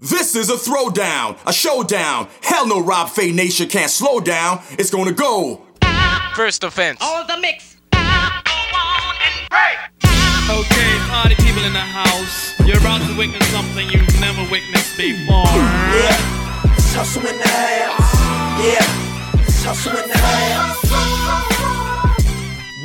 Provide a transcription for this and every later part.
This is a throwdown, a showdown. Hell no, Rob Fai Nation can't slow down. It's gonna go. First offense. All the mix. Okay, party people in the house. You're about to witness something you've never witnessed before. Yeah, it's hustle in the house. Yeah, it's hustle in the house.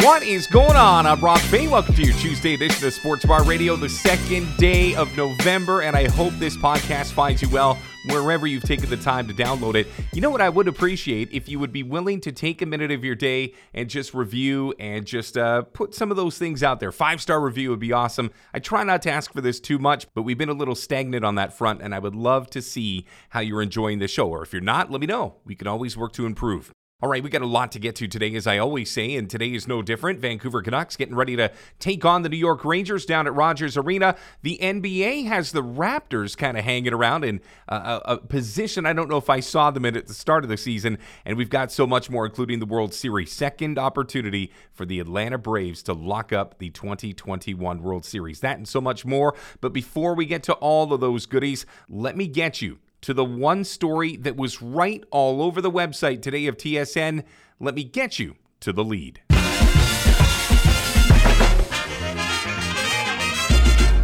What is going on? I'm Rob Fai. Welcome to your Tuesday edition of Sports Bar Radio, the second day of November, and I hope this podcast finds you well wherever you've taken the time to download it. You know what I would appreciate if you would be willing to take a minute of your day and just review and just uh, put some of those things out there. Five star review would be awesome. I try not to ask for this too much, but we've been a little stagnant on that front, and I would love to see how you're enjoying the show. Or if you're not, let me know. We can always work to improve. All right, we got a lot to get to today, as I always say, and today is no different. Vancouver Canucks getting ready to take on the New York Rangers down at Rogers Arena. The NBA has the Raptors kind of hanging around in a, a, position. I don't know if I saw them at the start of the season, and we've got so much more, including the World Series. Second opportunity for the Atlanta Braves to lock up the 2021 World Series. That and so much more. But before we get to all of those goodies, let me get you to the one story that was right all over the website today of TSN. Let me get you to the lead.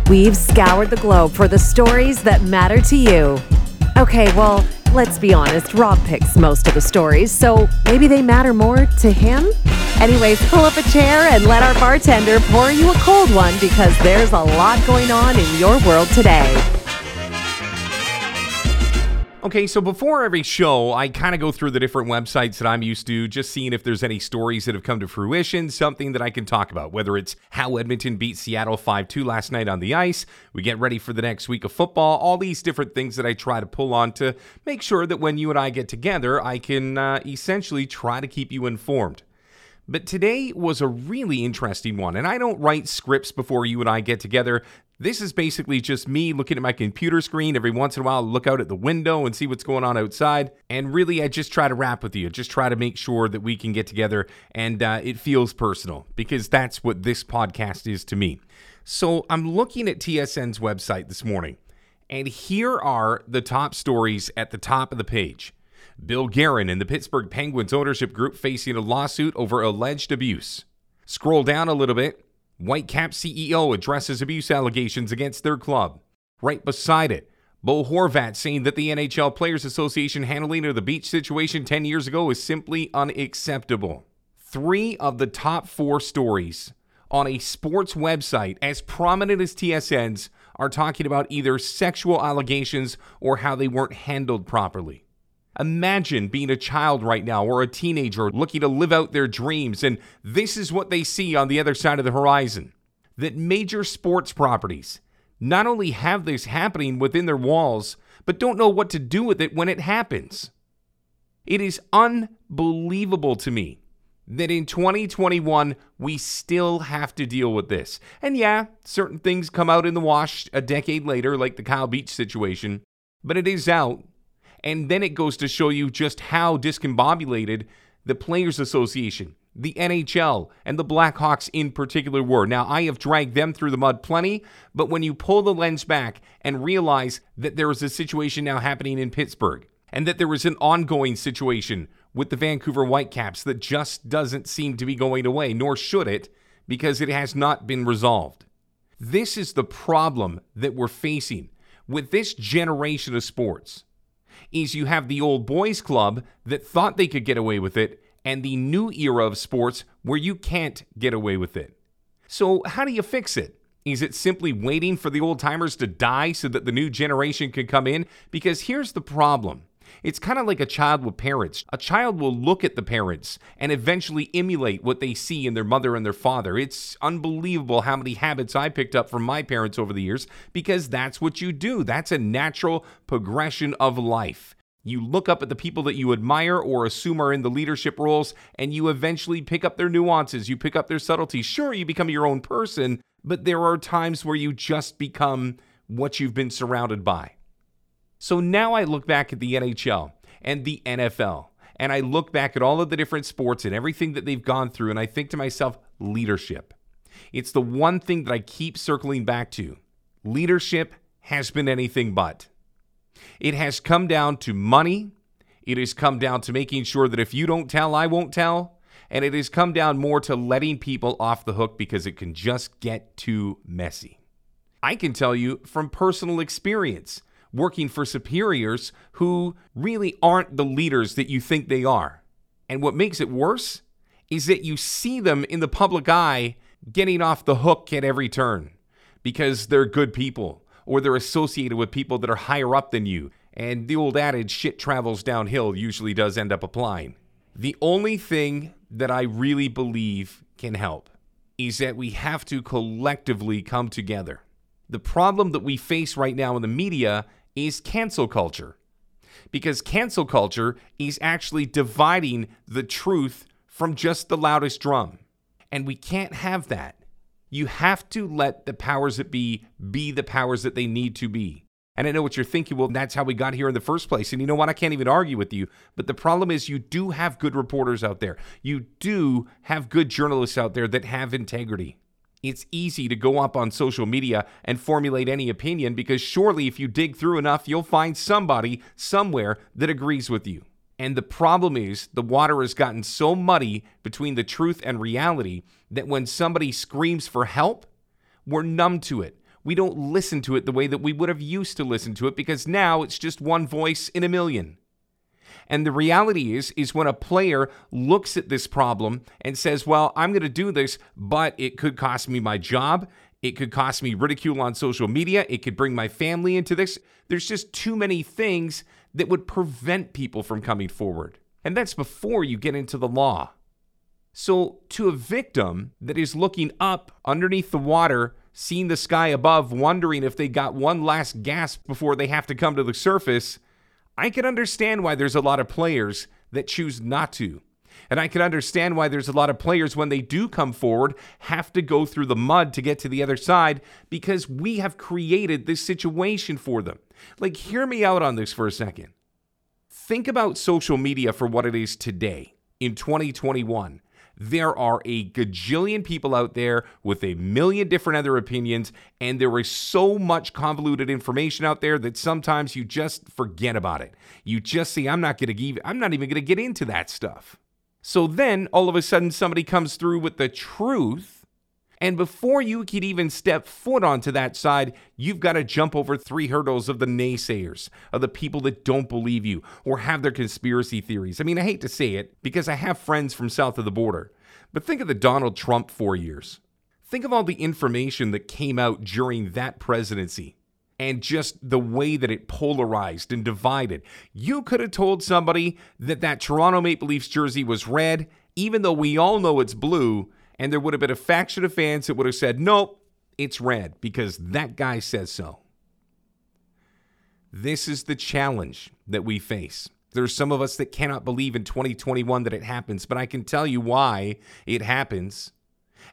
We've scoured the globe for the stories that matter to you. Okay, well, let's be honest, Rob picks most of the stories, so maybe they matter more to him? Anyways, pull up a chair and let our bartender pour you a cold one because there's a lot going on in your world today. Okay, so before every show, I kind of go through the different websites that I'm used to, just seeing if there's any stories that have come to fruition, something that I can talk about, whether it's how Edmonton beat Seattle 5 2 last night on the ice, we get ready for the next week of football, all these different things that I try to pull on to make sure that when you and I get together, I can uh, essentially try to keep you informed. But today was a really interesting one, and I don't write scripts before you and I get together. This is basically just me looking at my computer screen every once in a while, look out at the window and see what's going on outside. And really, I just try to rap with you, just try to make sure that we can get together and uh, it feels personal because that's what this podcast is to me. So I'm looking at TSN's website this morning, and here are the top stories at the top of the page. Bill Guerin and the Pittsburgh Penguins ownership group facing a lawsuit over alleged abuse. Scroll down a little bit. Whitecap CEO addresses abuse allegations against their club. Right beside it, Bo Horvat saying that the NHL Players Association handling of the Beach situation 10 years ago is simply unacceptable. Three of the top four stories on a sports website as prominent as TSN's are talking about either sexual allegations or how they weren't handled properly. Imagine being a child right now or a teenager looking to live out their dreams, and this is what they see on the other side of the horizon. That major sports properties not only have this happening within their walls, but don't know what to do with it when it happens. It is unbelievable to me that in 2021 we still have to deal with this. And yeah, certain things come out in the wash a decade later, like the Kyle Beach situation, but it is out. And then it goes to show you just how discombobulated the Players Association, the NHL, and the Blackhawks in particular were. Now, I have dragged them through the mud plenty, but when you pull the lens back and realize that there is a situation now happening in Pittsburgh, and that there is an ongoing situation with the Vancouver Whitecaps that just doesn't seem to be going away, nor should it, because it has not been resolved. This is the problem that we're facing with this generation of sports is you have the old boys club that thought they could get away with it and the new era of sports where you can't get away with it. So, how do you fix it? Is it simply waiting for the old timers to die so that the new generation can come in? Because here's the problem it's kind of like a child with parents. A child will look at the parents and eventually emulate what they see in their mother and their father. It's unbelievable how many habits I picked up from my parents over the years because that's what you do. That's a natural progression of life. You look up at the people that you admire or assume are in the leadership roles, and you eventually pick up their nuances. You pick up their subtleties. Sure, you become your own person, but there are times where you just become what you've been surrounded by. So now I look back at the NHL and the NFL, and I look back at all of the different sports and everything that they've gone through, and I think to myself, leadership. It's the one thing that I keep circling back to. Leadership has been anything but. It has come down to money. It has come down to making sure that if you don't tell, I won't tell. And it has come down more to letting people off the hook because it can just get too messy. I can tell you from personal experience working for superiors who really aren't the leaders that you think they are. And what makes it worse is that you see them in the public eye getting off the hook at every turn because they're good people or they're associated with people that are higher up than you. And the old adage, shit travels downhill, usually does end up applying. The only thing that I really believe can help is that we have to collectively come together. The problem that we face right now in the media is cancel culture. Because cancel culture is actually dividing the truth from just the loudest drum. And we can't have that. You have to let the powers that be be the powers that they need to be. And I know what you're thinking. Well, that's how we got here in the first place. And you know what? I can't even argue with you. But the problem is, you do have good reporters out there. You do have good journalists out there that have integrity. It's easy to go up on social media and formulate any opinion because surely if you dig through enough, you'll find somebody somewhere that agrees with you. And the problem is, the water has gotten so muddy between the truth and reality that when somebody screams for help, we're numb to it. We don't listen to it the way that we would have used to listen to it because now it's just one voice in a million. And the reality is is when a player looks at this problem and says, "Well, I'm going to do this, but it could cost me my job, it could cost me ridicule on social media, it could bring my family into this." There's just too many things that would prevent people from coming forward. And that's before you get into the law. So, to a victim that is looking up underneath the water, seeing the sky above, wondering if they got one last gasp before they have to come to the surface, I can understand why there's a lot of players that choose not to. And I can understand why there's a lot of players, when they do come forward, have to go through the mud to get to the other side because we have created this situation for them. Like, hear me out on this for a second. Think about social media for what it is today in 2021 there are a gajillion people out there with a million different other opinions, and there is so much convoluted information out there that sometimes you just forget about it. You just see, I'm not gonna give I'm not even gonna get into that stuff. So then all of a sudden somebody comes through with the truth. And before you could even step foot onto that side, you've got to jump over three hurdles of the naysayers, of the people that don't believe you or have their conspiracy theories. I mean, I hate to say it because I have friends from south of the border, but think of the Donald Trump four years. Think of all the information that came out during that presidency and just the way that it polarized and divided. You could have told somebody that that Toronto Maple Leafs jersey was red, even though we all know it's blue, and there would have been a faction of fans that would have said, nope, it's red because that guy says so. This is the challenge that we face. There are some of us that cannot believe in 2021 that it happens, but I can tell you why it happens.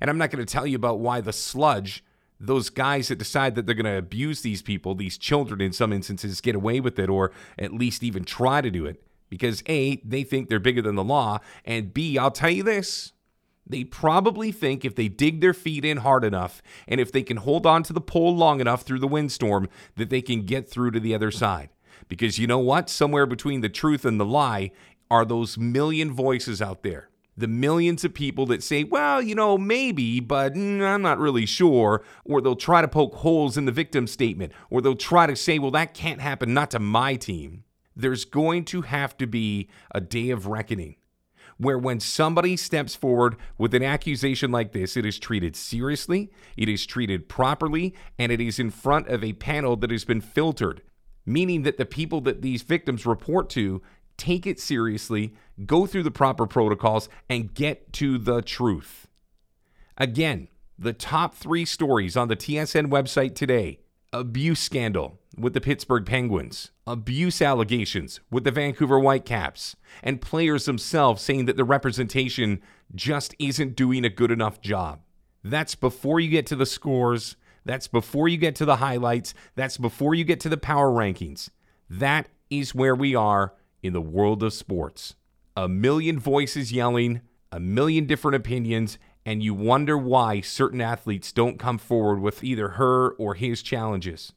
And I'm not going to tell you about why the sludge, those guys that decide that they're going to abuse these people, these children in some instances, get away with it or at least even try to do it. Because A, they think they're bigger than the law. And B, I'll tell you this they probably think if they dig their feet in hard enough and if they can hold on to the pole long enough through the windstorm, that they can get through to the other side. Because you know what? Somewhere between the truth and the lie are those million voices out there. The millions of people that say, well, you know, maybe, but mm, I'm not really sure. Or they'll try to poke holes in the victim statement. Or they'll try to say, well, that can't happen, not to my team. There's going to have to be a day of reckoning where when somebody steps forward with an accusation like this, it is treated seriously, it is treated properly, and it is in front of a panel that has been filtered, meaning that the people that these victims report to take it seriously, go through the proper protocols, and get to the truth. Again, the top three stories on the TSN website today abuse scandal with the Pittsburgh Penguins, abuse allegations with the Vancouver Whitecaps, and players themselves saying that the representation just isn't doing a good enough job. That's before you get to the scores. That's before you get to the highlights. That's before you get to the power rankings. That is where we are in the world of sports. A million voices yelling, a million different opinions, and you wonder why certain athletes don't come forward with either her or his challenges.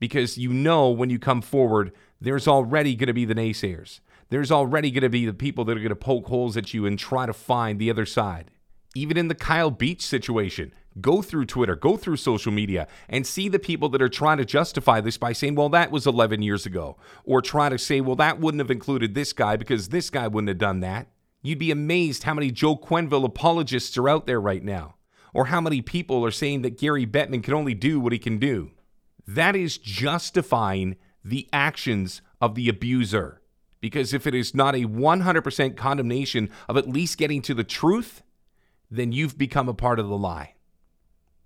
because you know when you come forward, there's already going to be the naysayers. There's already going to be the people that are going to poke holes at you and try to find the other side. Even in the Kyle Beach situation, go through Twitter, go through social media, and see the people that are trying to justify this by saying, well, that was 11 years ago. Or try to say, well, that wouldn't have included this guy because this guy wouldn't have done that. You'd be amazed how many Joe Quenneville apologists are out there right now, or how many people are saying that Gary Bettman can only do what he can do. That is justifying the actions of the abuser. Because if it is not a 100% condemnation of at least getting to the truth, then you've become a part of the lie.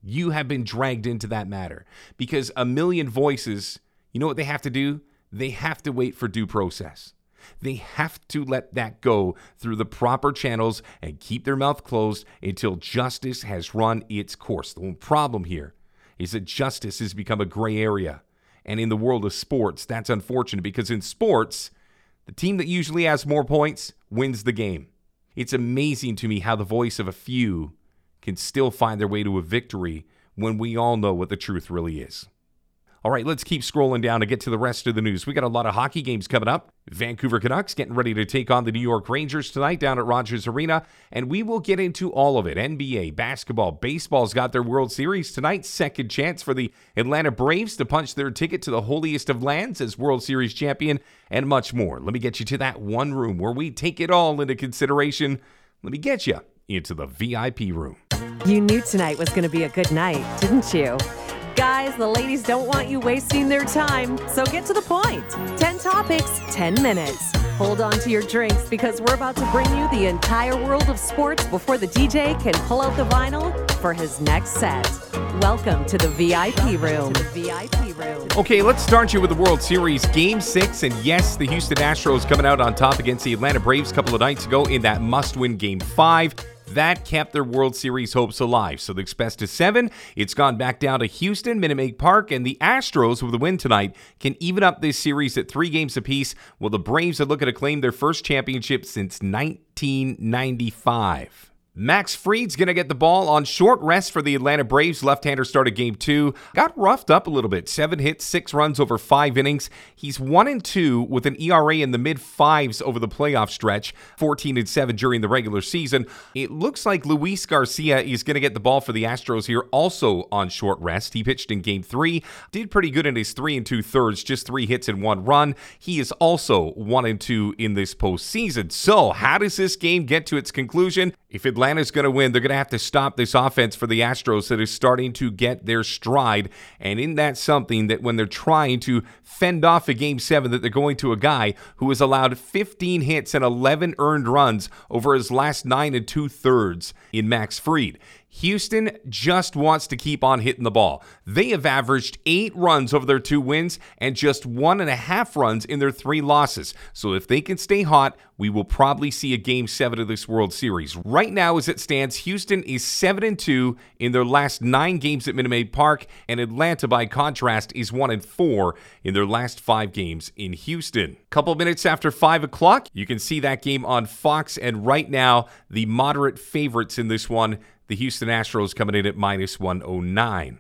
You have been dragged into that matter because a million voices, you know what they have to do? They have to wait for due process. They have to let that go through the proper channels and keep their mouth closed until justice has run its course. The problem here is that justice has become a gray area. And in the world of sports, that's unfortunate because in sports, the team that usually has more points wins the game. It's amazing to me how the voice of a few can still find their way to a victory when we all know what the truth really is. All right, let's keep scrolling down to get to the rest of the news. We got a lot of hockey games coming up. Vancouver Canucks getting ready to take on the New York Rangers tonight down at Rogers Arena, and we will get into all of it. NBA, basketball, baseball's got their World Series tonight. Second chance for the Atlanta Braves to punch their ticket to the holiest of lands as World Series champion, and much more. Let me get you to that one room where we take it all into consideration. Let me get you into the VIP room. You knew tonight was going to be a good night, didn't you? Guys, the ladies don't want you wasting their time, so get to the point. 10 topics, 10 minutes. Hold on to your drinks because we're about to bring you the entire world of sports before the DJ can pull out the vinyl for his next set. Welcome to the VIP room. VIP room. Okay, let's start you with the World Series Game 6. And yes, the Houston Astros coming out on top against the Atlanta Braves a couple of nights ago in that must win Game 5. That kept their World Series hopes alive. So the best to seven. It's gone back down to Houston, Minute Maid Park, and the Astros, with a win tonight, can even up this series at three games apiece. While the Braves are looking to claim their first championship since 1995. Max Fried's going to get the ball on short rest for the Atlanta Braves. Left hander started game two. Got roughed up a little bit. Seven hits, six runs over five innings. He's one and two with an ERA in the mid fives over the playoff stretch, 14 and seven during the regular season. It looks like Luis Garcia is going to get the ball for the Astros here, also on short rest. He pitched in game three, did pretty good in his three and two thirds, just three hits and one run. He is also one and two in this postseason. So, how does this game get to its conclusion? If Atlanta's going to win, they're going to have to stop this offense for the Astros that is starting to get their stride. And in that something that when they're trying to fend off a game seven, that they're going to a guy who has allowed 15 hits and 11 earned runs over his last nine and two thirds in Max Fried. Houston just wants to keep on hitting the ball. They have averaged eight runs over their two wins and just one and a half runs in their three losses. So if they can stay hot, we will probably see a game seven of this World Series. Right now, as it stands, Houston is seven and two in their last nine games at Minute Maid Park, and Atlanta, by contrast, is one and four in their last five games in Houston. Couple minutes after five o'clock, you can see that game on Fox, and right now, the moderate favorites in this one the Houston Astros coming in at minus 109.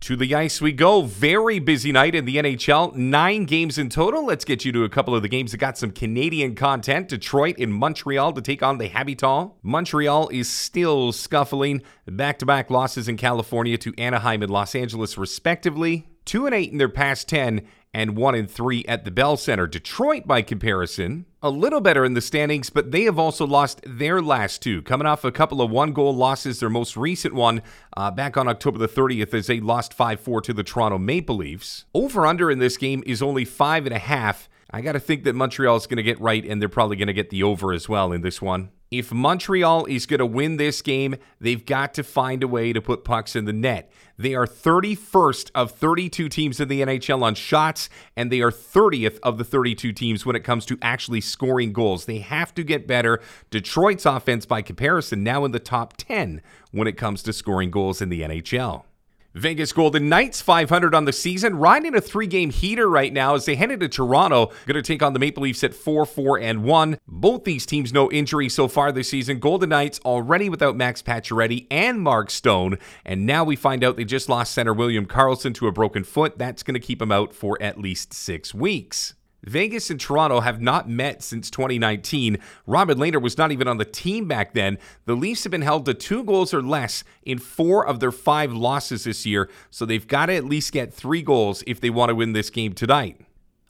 To the ice we go. Very busy night in the NHL. Nine games in total. Let's get you to a couple of the games that got some Canadian content. Detroit in Montreal to take on the Habitant. Montreal is still scuffling. Back to back losses in California to Anaheim and Los Angeles, respectively. Two and eight in their past 10, and 1 and 3 at the Bell Center. Detroit, by comparison, a little better in the standings, but they have also lost their last two, coming off a couple of one goal losses. Their most recent one uh, back on October the 30th as they lost 5 4 to the Toronto Maple Leafs. Over under in this game is only five and a half. I got to think that Montreal is going to get right, and they're probably going to get the over as well in this one. If Montreal is going to win this game, they've got to find a way to put pucks in the net. They are 31st of 32 teams in the NHL on shots, and they are 30th of the 32 teams when it comes to actually scoring goals. They have to get better. Detroit's offense, by comparison, now in the top 10 when it comes to scoring goals in the NHL. Vegas Golden Knights 500 on the season, riding a three-game heater right now as they head into Toronto. Going to take on the Maple Leafs at 4-4 and 1. Both these teams no injury so far this season. Golden Knights already without Max Pacioretty and Mark Stone, and now we find out they just lost center William Karlsson to a broken foot. That's going to keep him out for at least 6 weeks. Vegas and Toronto have not met since 2019. Robin Lehner was not even on the team back then. The Leafs have been held to two goals or less in four of their five losses this year, so they've got to at least get three goals if they want to win this game tonight.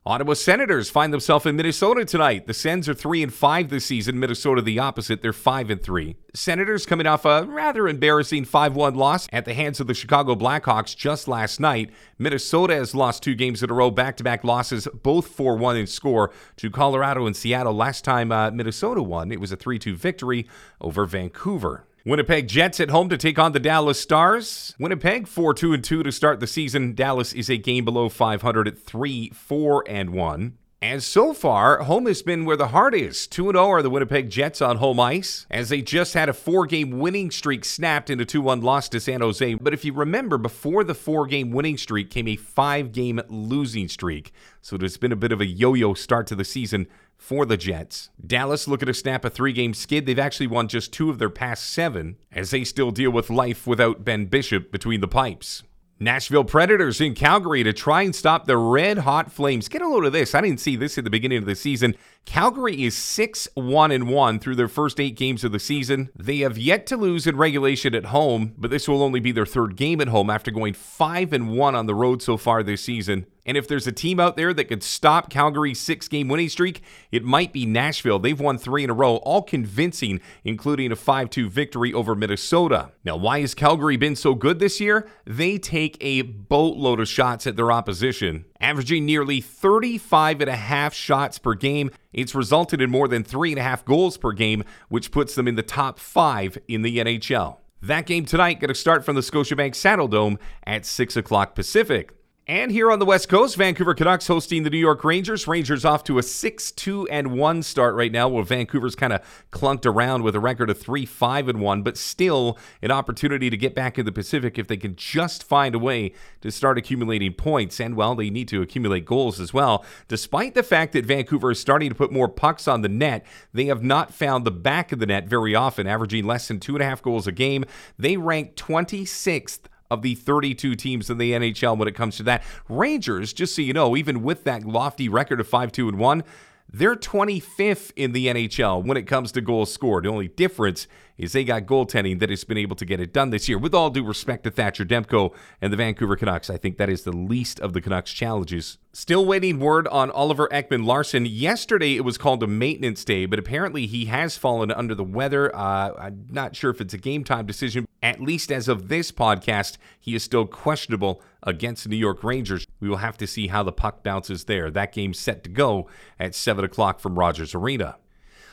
Ottawa Senators find themselves in Minnesota tonight. The Sens are 3 and 5 this season, Minnesota the opposite. They're 5 and 3. Senators coming off a rather embarrassing 5-1 loss at the hands of the Chicago Blackhawks just last night. Minnesota has lost two games in a row, back-to-back losses, both 4-1 in score to Colorado and Seattle. Last time uh, Minnesota won, it was a 3-2 victory over Vancouver. Winnipeg Jets at home to take on the Dallas Stars. Winnipeg 4 2 and 2 to start the season. Dallas is a game below 500 at 3 4 and 1. And so far, home has been where the heart is. 2 0 are the Winnipeg Jets on home ice, as they just had a four game winning streak snapped in a 2 1 loss to San Jose. But if you remember, before the four game winning streak came a five game losing streak. So it has been a bit of a yo yo start to the season for the Jets. Dallas looking to snap a three game skid. They've actually won just two of their past seven, as they still deal with life without Ben Bishop between the pipes. Nashville Predators in Calgary to try and stop the red hot flames. Get a load of this. I didn't see this at the beginning of the season. Calgary is 6 1 and 1 through their first eight games of the season. They have yet to lose in regulation at home, but this will only be their third game at home after going 5 and 1 on the road so far this season. And if there's a team out there that could stop Calgary's six game winning streak, it might be Nashville. They've won three in a row, all convincing, including a 5 2 victory over Minnesota. Now, why has Calgary been so good this year? They take a boatload of shots at their opposition, averaging nearly 35 and a half shots per game. It's resulted in more than three and a half goals per game, which puts them in the top five in the NHL. That game tonight going to start from the Scotiabank Saddledome at 6 o'clock Pacific. And here on the West Coast, Vancouver Canucks hosting the New York Rangers. Rangers off to a 6 2 and 1 start right now, while Vancouver's kind of clunked around with a record of 3 5 and 1, but still an opportunity to get back in the Pacific if they can just find a way to start accumulating points. And, well, they need to accumulate goals as well. Despite the fact that Vancouver is starting to put more pucks on the net, they have not found the back of the net very often, averaging less than two and a half goals a game. They rank 26th of the 32 teams in the NHL when it comes to that. Rangers, just so you know, even with that lofty record of 5 2 and 1, they're 25th in the NHL when it comes to goals scored. The only difference is they got goaltending that has been able to get it done this year. With all due respect to Thatcher Demko and the Vancouver Canucks, I think that is the least of the Canucks' challenges. Still waiting word on Oliver Ekman Larsson. Yesterday it was called a maintenance day, but apparently he has fallen under the weather. Uh, I'm not sure if it's a game time decision. At least as of this podcast, he is still questionable against the New York Rangers. We will have to see how the puck bounces there. That game's set to go at 7 o'clock from Rogers Arena.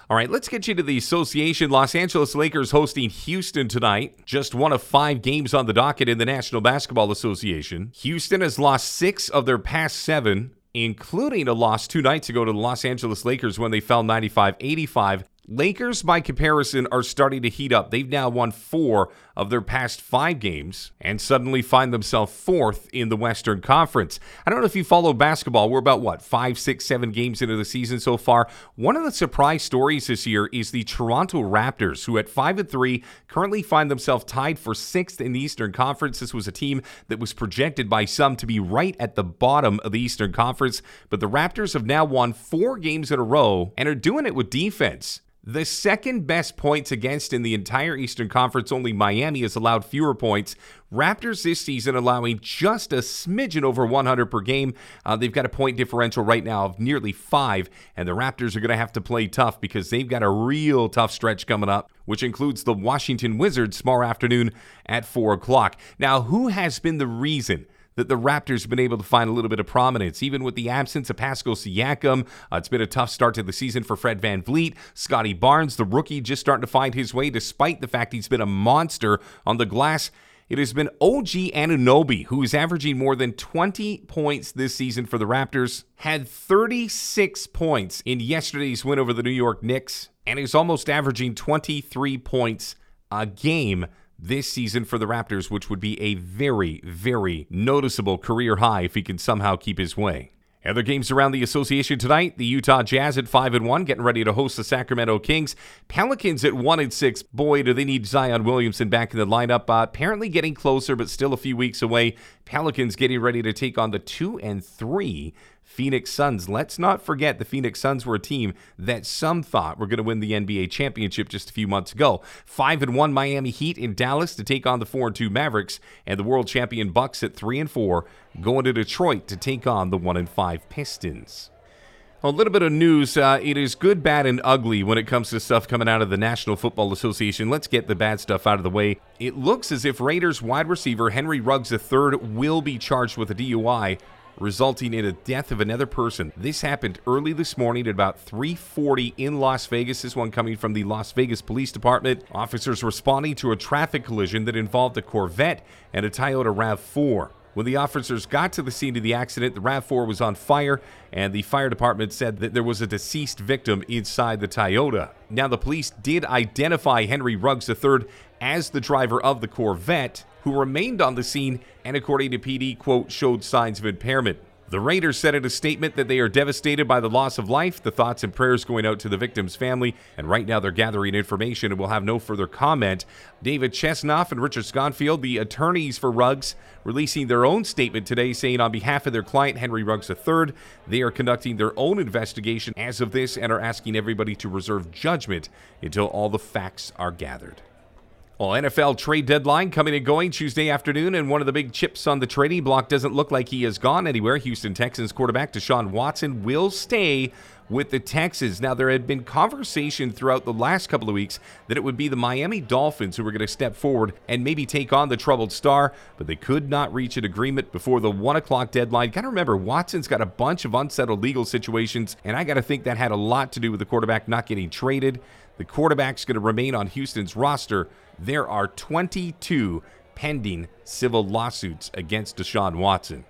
All right, let's get you to the association. Los Angeles Lakers hosting Houston tonight. Just one of five games on the docket in the National Basketball Association. Houston has lost six of their past seven, including a loss two nights ago to the Los Angeles Lakers when they fell 95 85. Lakers, by comparison, are starting to heat up. They've now won four of their past five games and suddenly find themselves fourth in the Western Conference. I don't know if you follow basketball. We're about, what, five, six, seven games into the season so far. One of the surprise stories this year is the Toronto Raptors, who at five and three currently find themselves tied for sixth in the Eastern Conference. This was a team that was projected by some to be right at the bottom of the Eastern Conference, but the Raptors have now won four games in a row and are doing it with defense. The second best points against in the entire Eastern Conference, only Miami has allowed fewer points. Raptors this season allowing just a smidgen over 100 per game. Uh, they've got a point differential right now of nearly five, and the Raptors are going to have to play tough because they've got a real tough stretch coming up, which includes the Washington Wizards tomorrow afternoon at 4 o'clock. Now, who has been the reason? That the Raptors have been able to find a little bit of prominence, even with the absence of Pascal Siakam. Uh, it's been a tough start to the season for Fred Van VanVleet. Scottie Barnes, the rookie, just starting to find his way despite the fact he's been a monster on the glass. It has been OG Anunoby, who is averaging more than 20 points this season for the Raptors, had 36 points in yesterday's win over the New York Knicks, and is almost averaging 23 points a game this season for the Raptors, which would be a very, very noticeable career high if he can somehow keep his way. Other games around the association tonight: the Utah Jazz at five and one, getting ready to host the Sacramento Kings. Pelicans at one and six. Boy, do they need Zion Williamson back in the lineup. Uh, apparently getting closer, but still a few weeks away. Pelicans getting ready to take on the two and three Phoenix Suns. Let's not forget the Phoenix Suns were a team that some thought were going to win the NBA championship just a few months ago. 5 and 1 Miami Heat in Dallas to take on the 4 and 2 Mavericks and the world champion Bucks at 3 and 4 going to Detroit to take on the 1 and 5 Pistons. A little bit of news. Uh, it is good, bad, and ugly when it comes to stuff coming out of the National Football Association. Let's get the bad stuff out of the way. It looks as if Raiders wide receiver Henry Ruggs III will be charged with a DUI resulting in a death of another person. This happened early this morning at about 3:40 in Las Vegas. This one coming from the Las Vegas Police Department. Officers responding to a traffic collision that involved a Corvette and a Toyota RAV4. When the officers got to the scene of the accident, the RAV4 was on fire, and the fire department said that there was a deceased victim inside the Toyota. Now, the police did identify Henry Ruggs III as the driver of the Corvette, who remained on the scene and, according to PD, quote, showed signs of impairment. The Raiders said in a statement that they are devastated by the loss of life, the thoughts and prayers going out to the victim's family, and right now they're gathering information and will have no further comment. David Chesnoff and Richard Schonfeld, the attorneys for Ruggs, releasing their own statement today saying on behalf of their client, Henry Ruggs III, they are conducting their own investigation as of this and are asking everybody to reserve judgment until all the facts are gathered. Well, NFL trade deadline coming and going Tuesday afternoon, and one of the big chips on the trading block doesn't look like he has gone anywhere. Houston Texans quarterback Deshaun Watson will stay with the Texans. Now, there had been conversation throughout the last couple of weeks that it would be the Miami Dolphins who were going to step forward and maybe take on the troubled star, but they could not reach an agreement before the one o'clock deadline. Got to remember, Watson's got a bunch of unsettled legal situations, and I got to think that had a lot to do with the quarterback not getting traded. The quarterback's going to remain on Houston's roster there are 22 pending civil lawsuits against Deshaun Watson.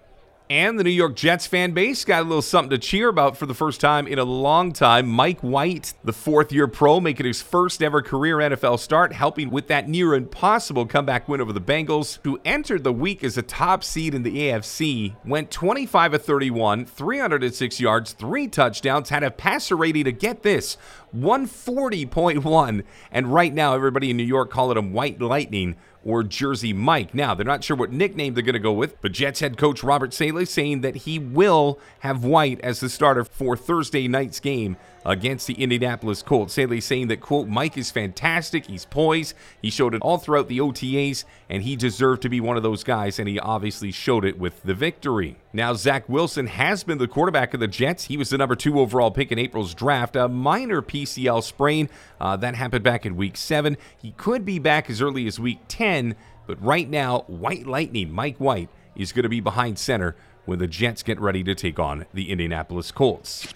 And the New York Jets fan base got a little something to cheer about for the first time in a long time. Mike White, the fourth year pro, making his first ever career NFL start, helping with that near impossible comeback win over the Bengals, who entered the week as a top seed in the AFC, went 25 of 31, 306 yards, three touchdowns, had a passer rating to get this 140.1. And right now, everybody in New York calling him White Lightning or Jersey Mike. Now, they're not sure what nickname they're going to go with, but Jets head coach Robert Saleh saying that he will have White as the starter for Thursday night's game against the Indianapolis Colts. Saleh saying that, quote, Mike is fantastic. He's poised. He showed it all throughout the OTAs, and he deserved to be one of those guys, and he obviously showed it with the victory. Now, Zach Wilson has been the quarterback of the Jets. He was the number two overall pick in April's draft. A minor PCL sprain. Uh, that happened back in week seven. He could be back as early as week 10, but right now, White Lightning, Mike White, is going to be behind center when the Jets get ready to take on the Indianapolis Colts.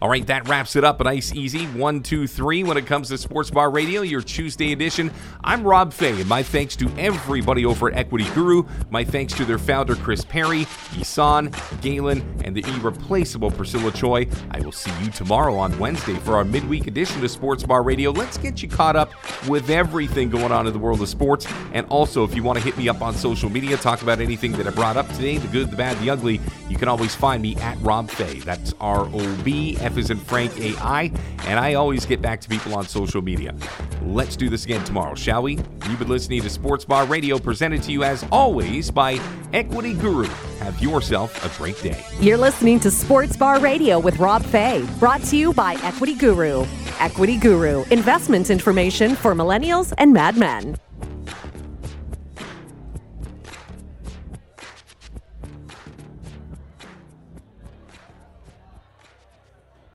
All right, that wraps it up. A nice, easy one, two, three when it comes to Sports Bar Radio, your Tuesday edition. I'm Rob Fai, and my thanks to everybody over at Equity Guru. My thanks to their founder, Chris Parry, Isan, Galen, and the irreplaceable Priscilla Choi. I will see you tomorrow on Wednesday for our midweek edition of Sports Bar Radio. Let's get you caught up with everything going on in the world of sports. And also, if you want to hit me up on social media, talk about anything that I brought up today the good, the bad, the ugly you can always find me at Rob Fai. That's R O B F is in Frank A I, and I always get back to people on social media. Let's do this again tomorrow, shall we? You've been listening to Sports Bar Radio, presented to you as always by Equity Guru. Have yourself a great day. You're listening to Sports Bar Radio with Rob Fai, brought to you by Equity Guru. Equity Guru, investment information for millennials and madmen.